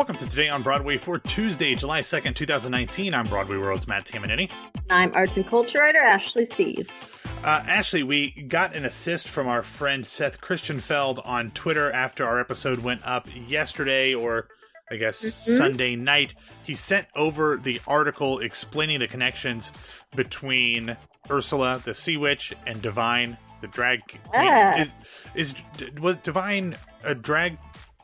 Welcome to Today on Broadway for Tuesday, July 2nd, 2019. I'm Broadway World's Matt Tamanini. I'm arts and culture writer Ashley Steves. Uh, Ashley, we got an assist from our friend Seth Christianfeld on Twitter after our episode went up yesterday, or I guess mm-hmm. Sunday night. He sent over the article explaining the connections between Ursula, the Sea Witch, and Divine, the drag queen. Yes. Is, is was Divine a drag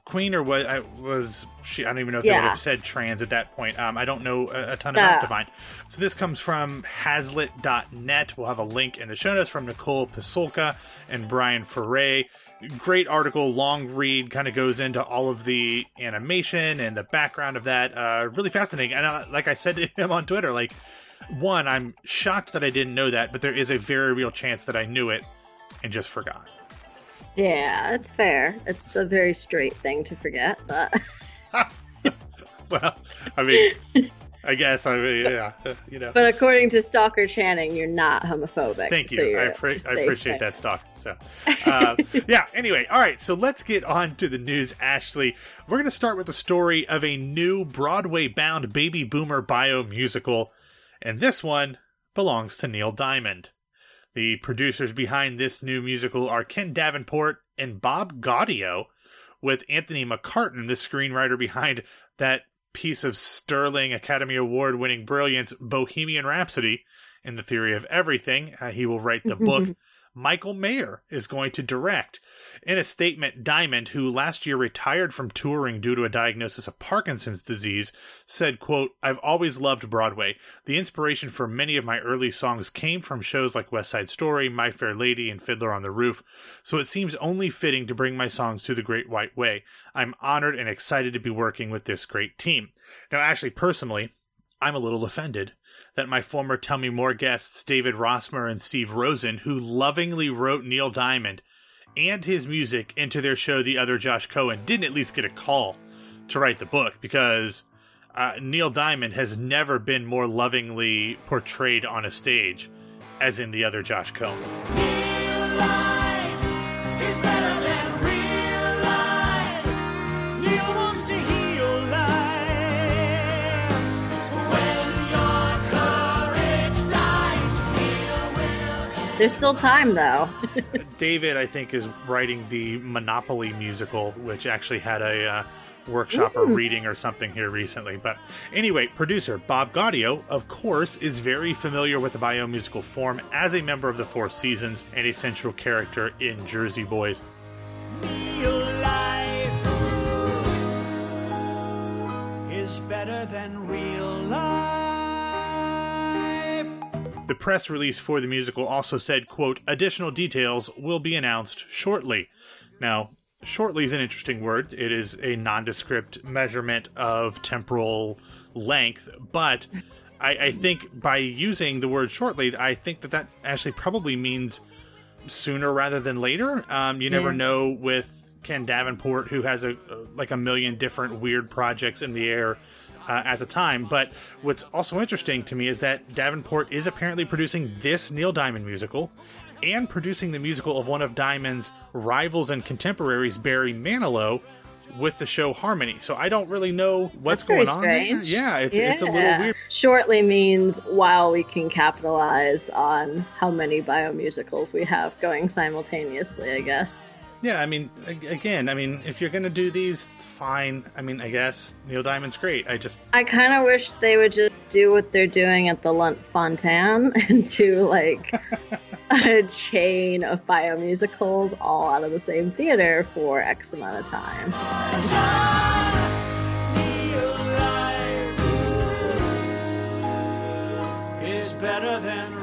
queen or was was she? I don't even know if yeah. they would have said trans at that point. Um, I don't know a, a ton about Divine. So this comes from Hazlitt.net. We'll have a link in the show notes from Nicole Pasulka and Brian Ferree. Great article, long read, kind of goes into all of the animation and the background of that. Uh, really fascinating. And uh, like I said to him on Twitter, like one, I'm shocked that I didn't know that, but there is a very real chance that I knew it and just forgot. Yeah, it's fair. It's a very straight thing to forget, but. well, I mean, I guess I mean, yeah, you know. But according to Stalker Channing, you're not homophobic. Thank you. So I, pre- I, appreciate that, Stalker. So, uh, yeah. Anyway, all right. So let's get on to the news, Ashley. We're going to start with the story of a new Broadway-bound baby boomer bio musical, and this one belongs to Neil Diamond. The producers behind this new musical are Ken Davenport and Bob Gaudio, with Anthony McCarten, the screenwriter behind that piece of sterling Academy Award winning brilliance, Bohemian Rhapsody, in the theory of everything. Uh, he will write the book Michael Mayer is going to direct. In a statement, Diamond, who last year retired from touring due to a diagnosis of Parkinson's disease, said, quote, I've always loved Broadway. The inspiration for many of my early songs came from shows like West Side Story, My Fair Lady, and Fiddler on the Roof, so it seems only fitting to bring my songs to the Great White Way. I'm honored and excited to be working with this great team. Now, actually, personally, I'm a little offended that my former Tell Me More guests, David Rossmer and Steve Rosen, who lovingly wrote Neil Diamond and his music into their show, The Other Josh Cohen, didn't at least get a call to write the book because uh, Neil Diamond has never been more lovingly portrayed on a stage as in The Other Josh Cohen. There's still time, though. David, I think, is writing the Monopoly musical, which actually had a uh, workshop Ooh. or reading or something here recently. But anyway, producer Bob Gaudio, of course, is very familiar with the bio musical form as a member of the Four Seasons and a central character in Jersey Boys. better than real The press release for the musical also said, quote, additional details will be announced shortly. Now, shortly is an interesting word. It is a nondescript measurement of temporal length, but I, I think by using the word shortly, I think that that actually probably means sooner rather than later. Um, you never yeah. know with Ken Davenport, who has a like a million different weird projects in the air uh, at the time. But what's also interesting to me is that Davenport is apparently producing this Neil Diamond musical and producing the musical of one of Diamond's rivals and contemporaries, Barry Manilow, with the show Harmony. So I don't really know what's going on there. Yeah it's, yeah, it's a little weird. Shortly means while we can capitalize on how many biomusicals we have going simultaneously, I guess. Yeah, I mean, again, I mean, if you're gonna do these, fine. I mean, I guess Neil Diamond's great. I just, I kind of wish they would just do what they're doing at the Lunt Fontanne and do like a chain of biomusicals all out of the same theater for X amount of time. better than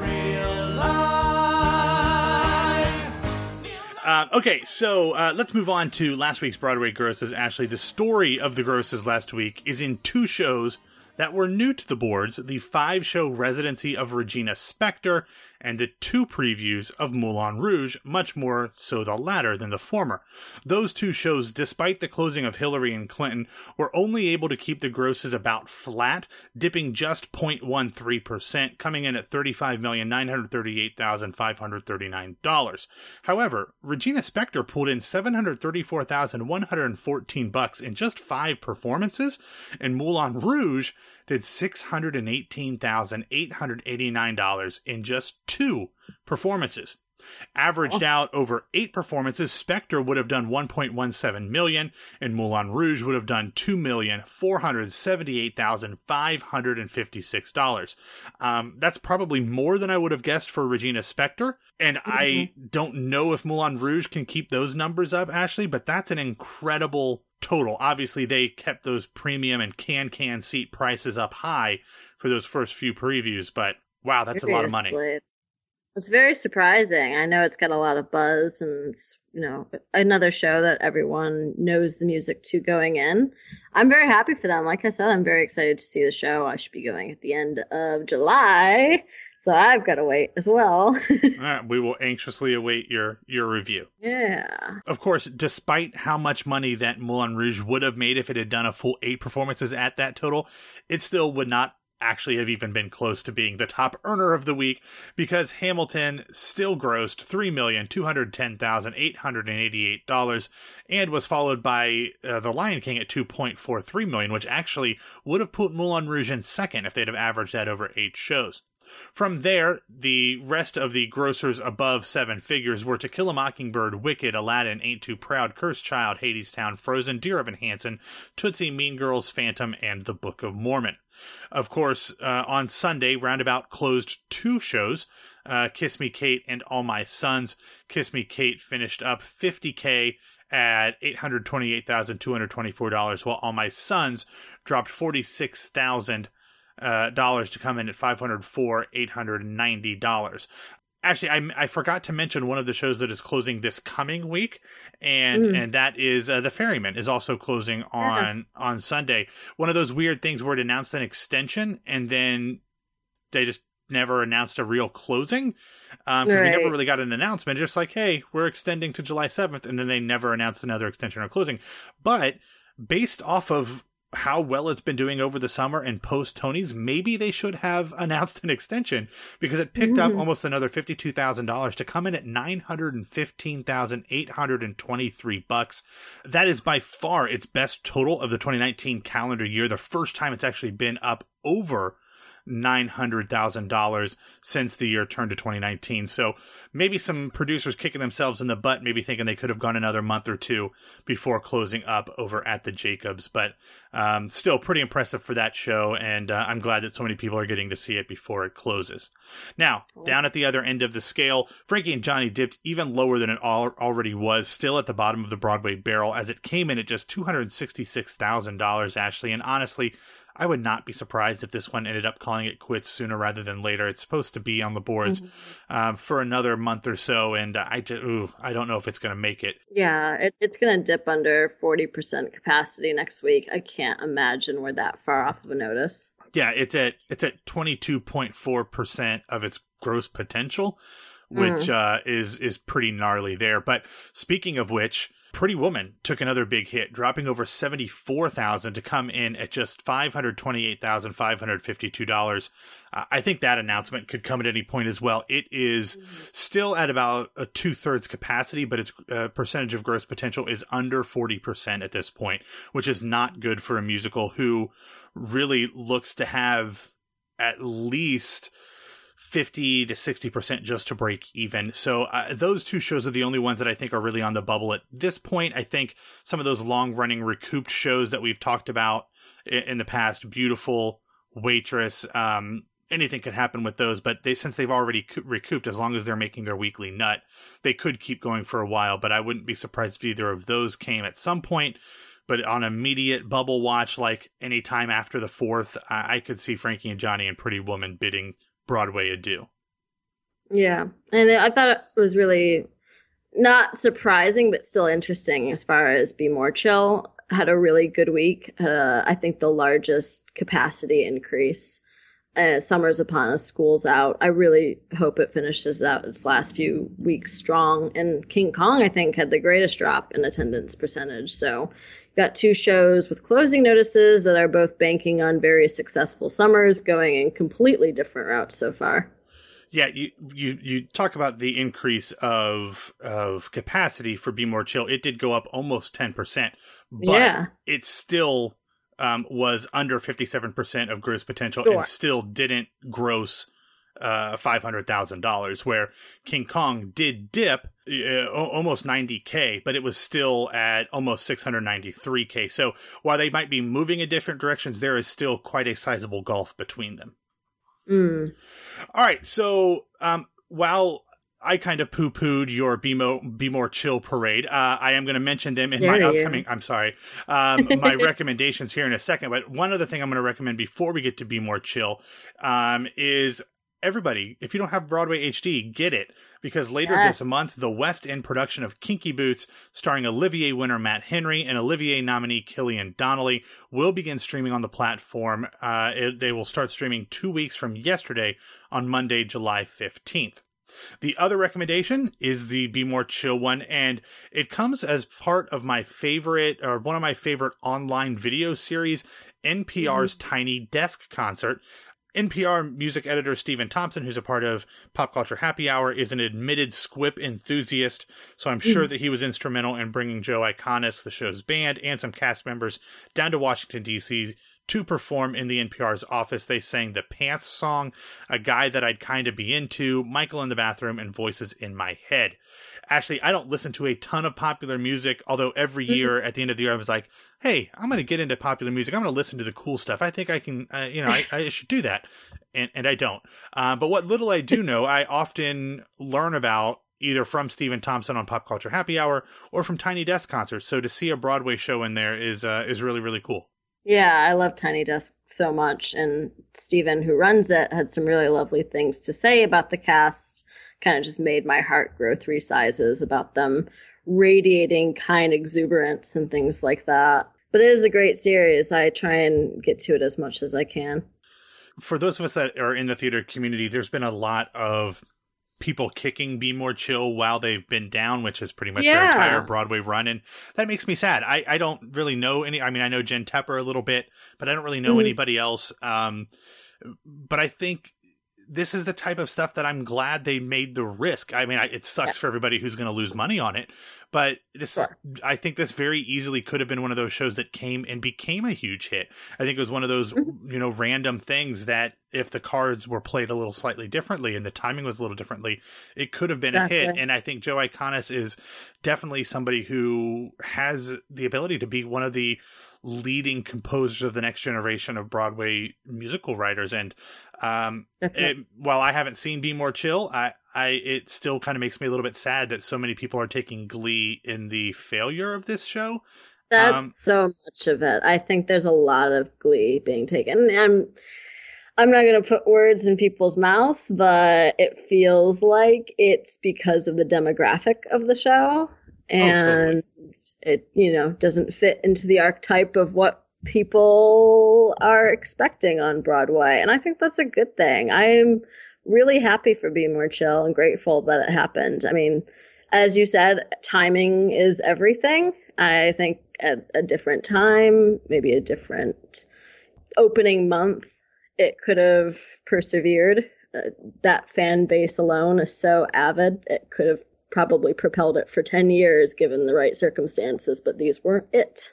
Uh, okay, so uh, let's move on to last week's Broadway grosses. Ashley, the story of the grosses last week is in two shows that were new to the boards the five show residency of Regina Spektor and the two previews of Moulin Rouge, much more so the latter than the former. Those two shows, despite the closing of Hillary and Clinton, were only able to keep the grosses about flat, dipping just 0.13%, coming in at $35,938,539. However, Regina Spektor pulled in 734,114 bucks in just five performances, and Moulin Rouge did $618,889 in just two performances. Averaged oh. out over eight performances, Spektor would have done 1.17 million, and Moulin Rouge would have done two million four hundred seventy-eight thousand five hundred and fifty-six dollars. Um, that's probably more than I would have guessed for Regina Spektor, and mm-hmm. I don't know if Moulin Rouge can keep those numbers up, Ashley. But that's an incredible total. Obviously, they kept those premium and can can seat prices up high for those first few previews, but wow, that's Seriously. a lot of money. It's very surprising. I know it's got a lot of buzz and it's, you know, another show that everyone knows the music to going in. I'm very happy for them. Like I said, I'm very excited to see the show. I should be going at the end of July. So I've got to wait as well. right, we will anxiously await your your review. Yeah. Of course, despite how much money that Moulin Rouge would have made if it had done a full eight performances at that total, it still would not actually have even been close to being the top earner of the week because Hamilton still grossed $3,210,888 and was followed by uh, The Lion King at 2.43 million, which actually would have put Moulin Rouge in second if they'd have averaged that over eight shows. From there, the rest of the grossers above seven figures were To Kill a Mockingbird, Wicked, Aladdin, Ain't Too Proud, Cursed Child, Hadestown, Frozen, Dear Evan Hansen, Tootsie, Mean Girls, Phantom, and The Book of Mormon. Of course, uh, on Sunday, Roundabout closed two shows. Uh, Kiss Me Kate and All My Sons. Kiss Me Kate finished up 50K at $828,224, while All My Sons dropped 46000 uh, dollars to come in at 504 $890 actually I, I forgot to mention one of the shows that is closing this coming week and mm. and that is uh, the ferryman is also closing on yes. on sunday one of those weird things where it announced an extension and then they just never announced a real closing um right. we never really got an announcement just like hey we're extending to july 7th and then they never announced another extension or closing but based off of how well it's been doing over the summer and post Tony's, maybe they should have announced an extension because it picked mm-hmm. up almost another fifty-two thousand dollars to come in at nine hundred and fifteen thousand eight hundred and twenty-three bucks. That is by far its best total of the 2019 calendar year. The first time it's actually been up over $900,000 since the year turned to 2019. So maybe some producers kicking themselves in the butt, maybe thinking they could have gone another month or two before closing up over at the Jacobs. But um, still pretty impressive for that show. And uh, I'm glad that so many people are getting to see it before it closes. Now, down at the other end of the scale, Frankie and Johnny dipped even lower than it already was, still at the bottom of the Broadway barrel, as it came in at just $266,000, Ashley. And honestly, I would not be surprised if this one ended up calling it quits sooner rather than later. It's supposed to be on the boards mm-hmm. um, for another month or so, and I just, ooh, I don't know if it's going to make it. Yeah, it, it's going to dip under forty percent capacity next week. I can't imagine we're that far off of a notice. Yeah, it's at it's at twenty two point four percent of its gross potential, which mm. uh, is is pretty gnarly there. But speaking of which Pretty Woman took another big hit, dropping over 74,000 to come in at just $528,552. Uh, I think that announcement could come at any point as well. It is still at about a two thirds capacity, but its uh, percentage of gross potential is under 40% at this point, which is not good for a musical who really looks to have at least 50 to 60% just to break even. So uh, those two shows are the only ones that I think are really on the bubble at this point. I think some of those long running recouped shows that we've talked about in the past, Beautiful, Waitress, um, anything could happen with those, but they since they've already recouped, as long as they're making their weekly nut, they could keep going for a while. But I wouldn't be surprised if either of those came at some point. But on immediate bubble watch, like any time after the fourth, I, I could see Frankie and Johnny and Pretty Woman bidding Broadway adieu. Yeah, and I thought it was really not surprising, but still interesting as far as Be More Chill had a really good week. Uh, I think the largest capacity increase uh, summer's upon us, school's out. I really hope it finishes out its last few weeks strong. And King Kong, I think, had the greatest drop in attendance percentage. So, got two shows with closing notices that are both banking on very successful summers, going in completely different routes so far. Yeah, you you you talk about the increase of of capacity for Be More Chill. It did go up almost ten percent, but yeah. it still um, was under 57% of gross potential sure. and still didn't gross uh, $500,000, where King Kong did dip uh, almost 90K, but it was still at almost 693K. So while they might be moving in different directions, there is still quite a sizable gulf between them. Mm. All right. So um, while I kind of poo pooed your Be More, Be More Chill parade. Uh, I am going to mention them in Dare my you. upcoming, I'm sorry, um, my recommendations here in a second. But one other thing I'm going to recommend before we get to Be More Chill um, is everybody, if you don't have Broadway HD, get it. Because later yes. this month, the West End production of Kinky Boots, starring Olivier winner Matt Henry and Olivier nominee Killian Donnelly, will begin streaming on the platform. Uh, it, they will start streaming two weeks from yesterday on Monday, July 15th. The other recommendation is the Be More Chill one, and it comes as part of my favorite, or one of my favorite online video series, NPR's mm-hmm. Tiny Desk Concert. NPR music editor Stephen Thompson, who's a part of Pop Culture Happy Hour, is an admitted Squip enthusiast, so I'm sure mm. that he was instrumental in bringing Joe Iconis, the show's band, and some cast members down to Washington, D.C to perform in the NPR's office. They sang the Pants song, a guy that I'd kind of be into, Michael in the bathroom, and voices in my head. Actually, I don't listen to a ton of popular music, although every mm-hmm. year at the end of the year I was like, hey, I'm going to get into popular music. I'm going to listen to the cool stuff. I think I can, uh, you know, I, I, should do that. And, and I don't. Uh, but what little I do know, I often learn about either from Stephen Thompson on Pop Culture Happy Hour or from Tiny Desk concerts. So to see a Broadway show in there is uh, is really really cool. Yeah, I love Tiny Desk so much. And Stephen, who runs it, had some really lovely things to say about the cast. Kind of just made my heart grow three sizes about them radiating kind exuberance and things like that. But it is a great series. I try and get to it as much as I can. For those of us that are in the theater community, there's been a lot of people kicking Be More Chill while they've been down, which is pretty much yeah. their entire Broadway run. And that makes me sad. I, I don't really know any, I mean, I know Jen Tepper a little bit, but I don't really know mm-hmm. anybody else. Um, but I think this is the type of stuff that I'm glad they made the risk. I mean, I, it sucks yes. for everybody who's going to lose money on it, but this, sure. I think this very easily could have been one of those shows that came and became a huge hit. I think it was one of those, mm-hmm. you know, random things that if the cards were played a little slightly differently and the timing was a little differently, it could have been exactly. a hit. And I think Joe Iconis is definitely somebody who has the ability to be one of the leading composers of the next generation of Broadway musical writers. And um, it, while I haven't seen Be More Chill, I, I it still kind of makes me a little bit sad that so many people are taking glee in the failure of this show. That's um, so much of it. I think there's a lot of glee being taken. I'm I'm not going to put words in people's mouths, but it feels like it's because of the demographic of the show. And oh, totally it you know doesn't fit into the archetype of what people are expecting on Broadway, and I think that's a good thing. I'm really happy for Be More Chill and grateful that it happened. I mean, as you said, timing is everything. I think at a different time, maybe a different opening month, it could have persevered. Uh, that fan base alone is so avid, it could have probably propelled it for 10 years given the right circumstances, but these weren't it.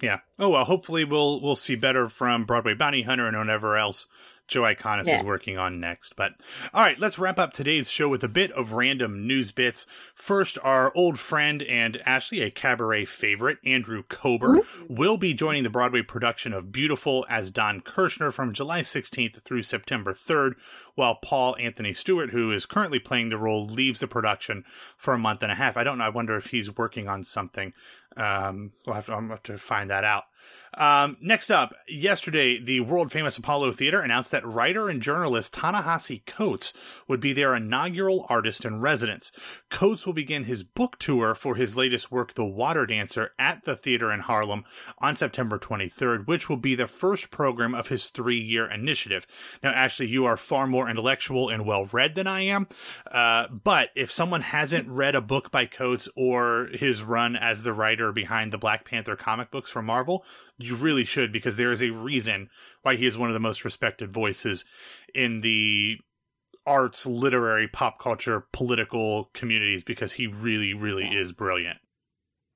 Yeah. Oh well, hopefully we'll we'll see better from Broadway Bounty Hunter and whatever else Joe Iconis yeah. is working on next. But all right, let's wrap up today's show with a bit of random news bits. First, our old friend and Ashley, a cabaret favorite, Andrew Kober, mm-hmm. will be joining the Broadway production of Beautiful as Don Kirshner from July 16th through September 3rd, while Paul Anthony Stewart, who is currently playing the role, leaves the production for a month and a half. I don't know. I wonder if he's working on something Um, we'll have to, I'm have to find that out. Um, next up, yesterday, the world famous Apollo Theater announced that writer and journalist Ta-Nehisi Coates would be their inaugural artist in residence. Coates will begin his book tour for his latest work, The Water Dancer, at the theater in Harlem on September 23rd, which will be the first program of his three year initiative. Now, Ashley, you are far more intellectual and well read than I am, uh, but if someone hasn't read a book by Coates or his run as the writer behind the Black Panther comic books from Marvel, you really should because there is a reason why he is one of the most respected voices in the arts, literary, pop culture, political communities because he really, really yes. is brilliant.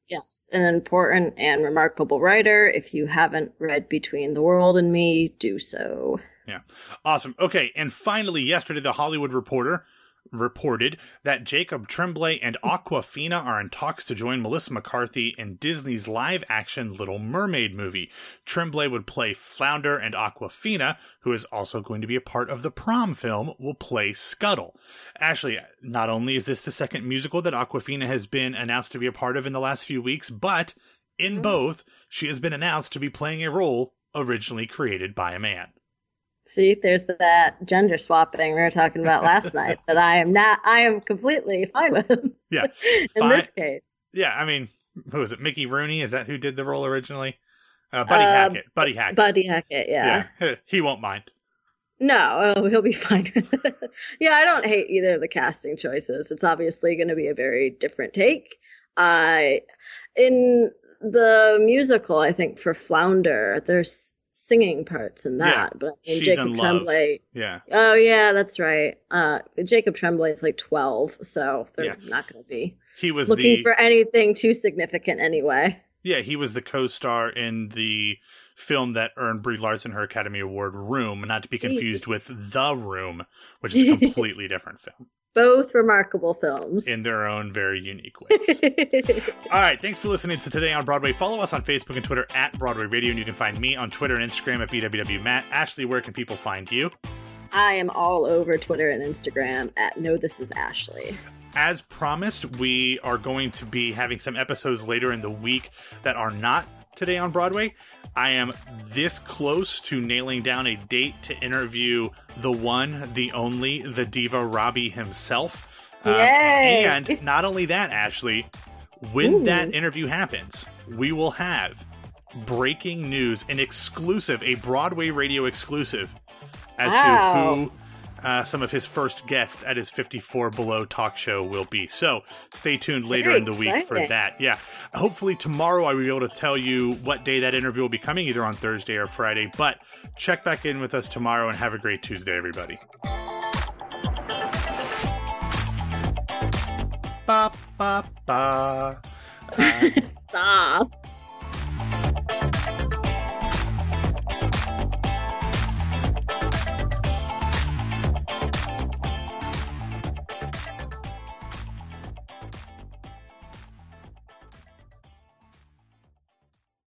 Yes, an important and remarkable writer. If you haven't read Between the World and Me, do so. Yeah. Awesome. Okay. And finally, yesterday, The Hollywood Reporter reported that Jacob Tremblay and Awkwafina are in talks to join Melissa McCarthy in Disney's live action Little Mermaid movie. Tremblay would play Flounder, and Awkwafina, who is also going to be a part of the prom film, will play Scuttle. Ashley, not only is this the second musical that Awkwafina has been announced to be a part of in the last few weeks, but in mm. both, she has been announced to be playing a role originally created by a man. See, there's that gender swapping we were talking about last night that I am not, I am completely fine with. Yeah. in fine. this case. Yeah. I mean, who was it? Mickey Rooney? Is that who did the role originally? Uh, Buddy uh, Hackett. Buddy Hackett. Buddy Hackett, yeah. Yeah. He won't mind. No, oh, he'll be fine. yeah, I don't hate either of the casting choices. It's obviously going to be a very different take. I, uh, in the musical, I think for Flounder, there's singing parts in that. Yeah, but I mean, Jacob Tremblay. Yeah. Oh yeah, that's right. Uh, Jacob Tremblay is like twelve, so they're yeah. not going to be. He was looking the... for anything too significant anyway. Yeah, he was the co-star in the film that earned Brie Larson her Academy Award, Room, not to be confused with The Room, which is a completely different film both remarkable films in their own very unique ways. All right, thanks for listening to Today on Broadway. Follow us on Facebook and Twitter at Broadway Radio, and you can find me on Twitter and Instagram at BWWMatt. Ashley, where can people find you? I am all over Twitter and Instagram at No This Is Ashley. As promised, we are going to be having some episodes later in the week that are not today on Broadway. I am this close to nailing down a date to interview the one, the only, the diva Robbie himself. Um, and not only that, Ashley, when Ooh. that interview happens, we will have breaking news, an exclusive, a Broadway radio exclusive as wow. to who uh, some of his first guests at his 54 Below talk show will be. So stay tuned later Very in the exciting. week for that. Yeah. Hopefully tomorrow I will be able to tell you what day that interview will be coming, either on Thursday or Friday. But check back in with us tomorrow and have a great Tuesday, everybody. Ba, ba, ba. Uh, Stop.